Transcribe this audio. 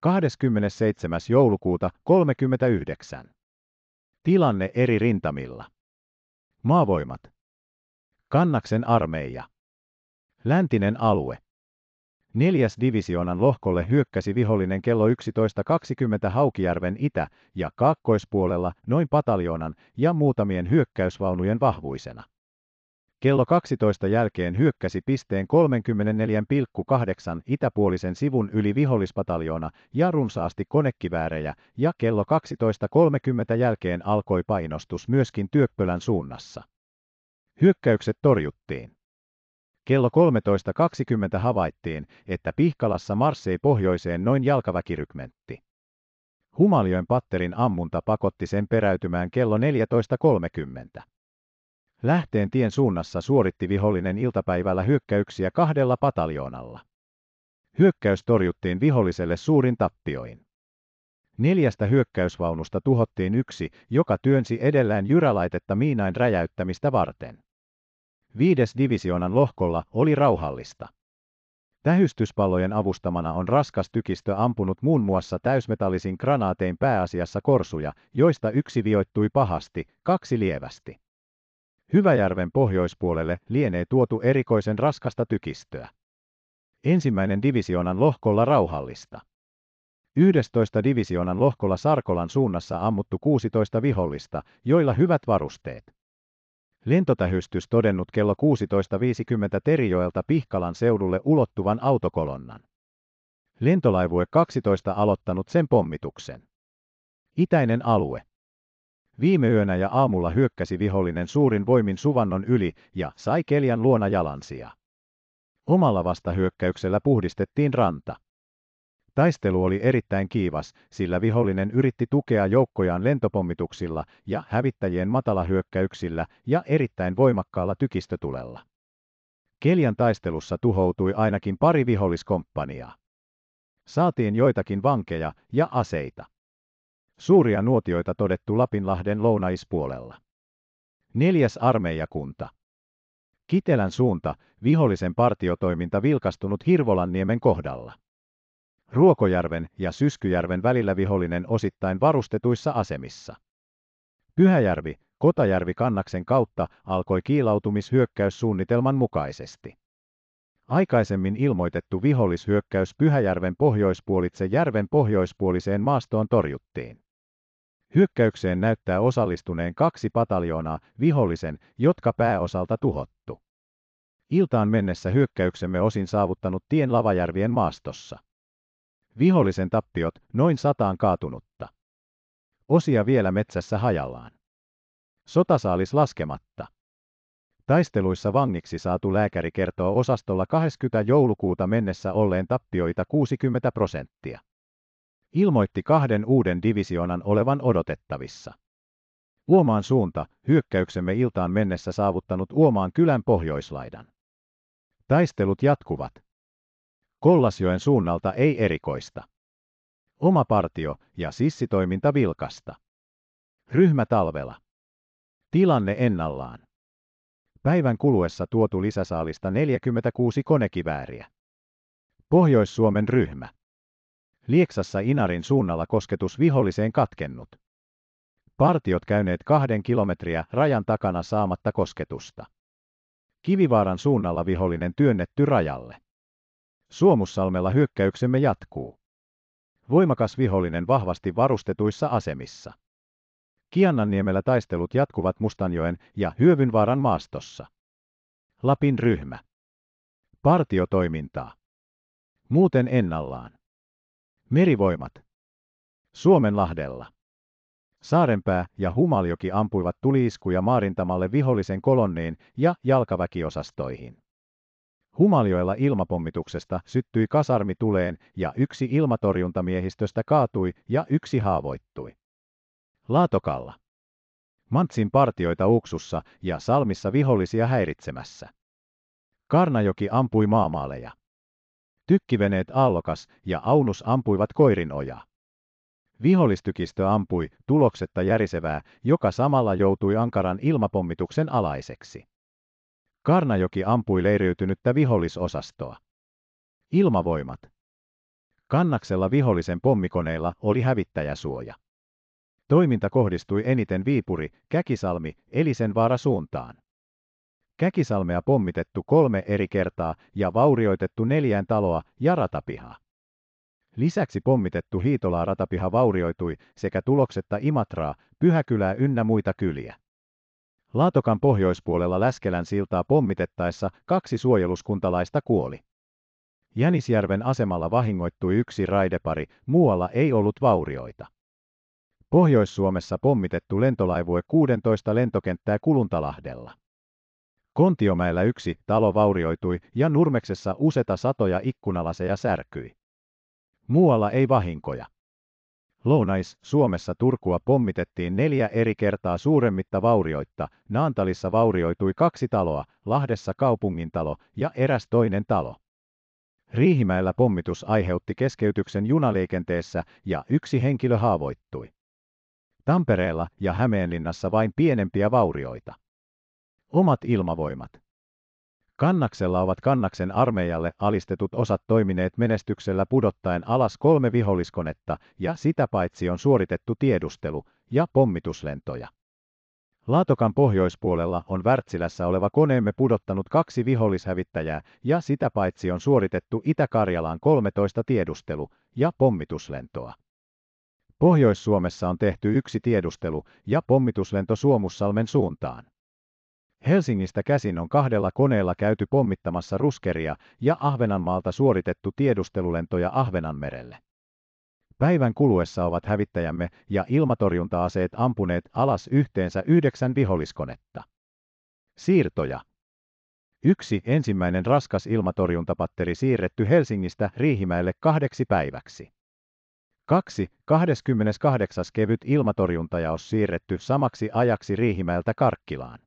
27. joulukuuta 39. Tilanne eri rintamilla. Maavoimat. Kannaksen armeija. Läntinen alue. Neljäs divisioonan lohkolle hyökkäsi vihollinen kello 11.20 Haukijärven itä- ja kaakkoispuolella noin pataljoonan ja muutamien hyökkäysvaunujen vahvuisena. Kello 12 jälkeen hyökkäsi pisteen 34,8 itäpuolisen sivun yli vihollispataljoona ja runsaasti konekiväärejä ja kello 12.30 jälkeen alkoi painostus myöskin Työppölän suunnassa. Hyökkäykset torjuttiin. Kello 13.20 havaittiin, että Pihkalassa marssei pohjoiseen noin jalkaväkirykmentti. Humaljoen patterin ammunta pakotti sen peräytymään kello 14.30. Lähteen tien suunnassa suoritti vihollinen iltapäivällä hyökkäyksiä kahdella pataljoonalla. Hyökkäys torjuttiin viholliselle suurin tappioin. Neljästä hyökkäysvaunusta tuhottiin yksi, joka työnsi edellään jyrälaitetta miinain räjäyttämistä varten. Viides divisioonan lohkolla oli rauhallista. Tähystyspallojen avustamana on raskas tykistö ampunut muun muassa täysmetallisin granaatein pääasiassa korsuja, joista yksi vioittui pahasti, kaksi lievästi. Hyväjärven pohjoispuolelle lienee tuotu erikoisen raskasta tykistöä. Ensimmäinen divisioonan lohkolla rauhallista. 11. divisioonan lohkolla Sarkolan suunnassa ammuttu 16 vihollista, joilla hyvät varusteet. Lentotähystys todennut kello 16.50 Terijoelta Pihkalan seudulle ulottuvan autokolonnan. Lentolaivue 12 aloittanut sen pommituksen. Itäinen alue. Viime yönä ja aamulla hyökkäsi vihollinen suurin voimin Suvannon yli ja sai Keljan luona jalansia. Omalla vastahyökkäyksellä puhdistettiin ranta. Taistelu oli erittäin kiivas, sillä vihollinen yritti tukea joukkojaan lentopommituksilla ja hävittäjien matalahyökkäyksillä ja erittäin voimakkaalla tykistötulella. Keljan taistelussa tuhoutui ainakin pari viholliskomppaniaa. Saatiin joitakin vankeja ja aseita. Suuria nuotioita todettu Lapinlahden lounaispuolella. Neljäs armeijakunta. Kitelän suunta, vihollisen partiotoiminta vilkastunut Hirvolanniemen kohdalla. Ruokojärven ja Syskyjärven välillä vihollinen osittain varustetuissa asemissa. Pyhäjärvi, Kotajärvi kannaksen kautta alkoi kiilautumishyökkäyssuunnitelman mukaisesti. Aikaisemmin ilmoitettu vihollishyökkäys Pyhäjärven pohjoispuolitse järven pohjoispuoliseen maastoon torjuttiin. Hyökkäykseen näyttää osallistuneen kaksi pataljoonaa vihollisen, jotka pääosalta tuhottu. Iltaan mennessä hyökkäyksemme osin saavuttanut tien Lavajärvien maastossa. Vihollisen tappiot noin sataan kaatunutta. Osia vielä metsässä hajallaan. Sotasaalis laskematta. Taisteluissa vangiksi saatu lääkäri kertoo osastolla 20. joulukuuta mennessä olleen tappioita 60 prosenttia. Ilmoitti kahden uuden divisioonan olevan odotettavissa. Uomaan suunta, hyökkäyksemme iltaan mennessä saavuttanut Uomaan kylän pohjoislaidan. Taistelut jatkuvat. Kollasjoen suunnalta ei erikoista. Oma partio ja sissitoiminta vilkasta. Ryhmä talvella. Tilanne ennallaan. Päivän kuluessa tuotu lisäsaalista 46 konekivääriä. Pohjois-Suomen ryhmä. Lieksassa Inarin suunnalla kosketus viholliseen katkennut. Partiot käyneet kahden kilometriä rajan takana saamatta kosketusta. Kivivaaran suunnalla vihollinen työnnetty rajalle. Suomussalmella hyökkäyksemme jatkuu. Voimakas vihollinen vahvasti varustetuissa asemissa. Kiannanniemellä taistelut jatkuvat Mustanjoen ja Hyövynvaaran maastossa. Lapin ryhmä. Partiotoimintaa. Muuten ennallaan. Merivoimat. Suomenlahdella. Saarenpää ja Humaljoki ampuivat tuliiskuja maarintamalle vihollisen kolonniin ja jalkaväkiosastoihin. Humaljoella ilmapommituksesta syttyi kasarmi tuleen ja yksi ilmatorjuntamiehistöstä kaatui ja yksi haavoittui. Laatokalla. Mantsin partioita Uksussa ja Salmissa vihollisia häiritsemässä. Karnajoki ampui maamaaleja. Tykkiveneet Allokas ja Aunus ampuivat koirinoja. Vihollistykistö ampui tuloksetta järisevää, joka samalla joutui ankaran ilmapommituksen alaiseksi. Karnajoki ampui leiriytynyttä vihollisosastoa. Ilmavoimat. Kannaksella vihollisen pommikoneilla oli hävittäjäsuoja. Toiminta kohdistui eniten Viipuri, Käkisalmi, Elisenvaara suuntaan. Käkisalmea pommitettu kolme eri kertaa ja vaurioitettu neljään taloa ja ratapihaa. Lisäksi pommitettu Hiitolaa ratapiha vaurioitui sekä tuloksetta Imatraa, Pyhäkylää ynnä muita kyliä. Laatokan pohjoispuolella Läskelän siltaa pommitettaessa kaksi suojeluskuntalaista kuoli. Jänisjärven asemalla vahingoittui yksi raidepari, muualla ei ollut vaurioita. Pohjois-Suomessa pommitettu lentolaivue 16 lentokenttää Kuluntalahdella. Kontiomäellä yksi talo vaurioitui ja Nurmeksessa useita satoja ikkunalaseja särkyi. Muualla ei vahinkoja. Lounais, Suomessa Turkua pommitettiin neljä eri kertaa suuremmitta vaurioitta, Naantalissa vaurioitui kaksi taloa, Lahdessa kaupungintalo ja eräs toinen talo. Riihimäellä pommitus aiheutti keskeytyksen junaliikenteessä ja yksi henkilö haavoittui. Tampereella ja Hämeenlinnassa vain pienempiä vaurioita. Omat ilmavoimat. Kannaksella ovat Kannaksen armeijalle alistetut osat toimineet menestyksellä pudottaen alas kolme viholliskonetta ja sitä paitsi on suoritettu tiedustelu ja pommituslentoja. Laatokan pohjoispuolella on Wärtsilässä oleva koneemme pudottanut kaksi vihollishävittäjää ja sitä paitsi on suoritettu Itä-Karjalaan 13 tiedustelu- ja pommituslentoa. Pohjois-Suomessa on tehty yksi tiedustelu- ja pommituslento Suomussalmen suuntaan. Helsingistä käsin on kahdella koneella käyty pommittamassa Ruskeria ja Ahvenanmaalta suoritettu tiedustelulentoja Ahvenanmerelle. Päivän kuluessa ovat hävittäjämme ja ilmatorjunta-aseet ampuneet alas yhteensä yhdeksän viholliskonetta. Siirtoja. Yksi ensimmäinen raskas ilmatorjuntapatteri siirretty Helsingistä Riihimäelle kahdeksi päiväksi. Kaksi 28. kevyt ilmatorjuntajaos siirretty samaksi ajaksi Riihimäeltä Karkkilaan.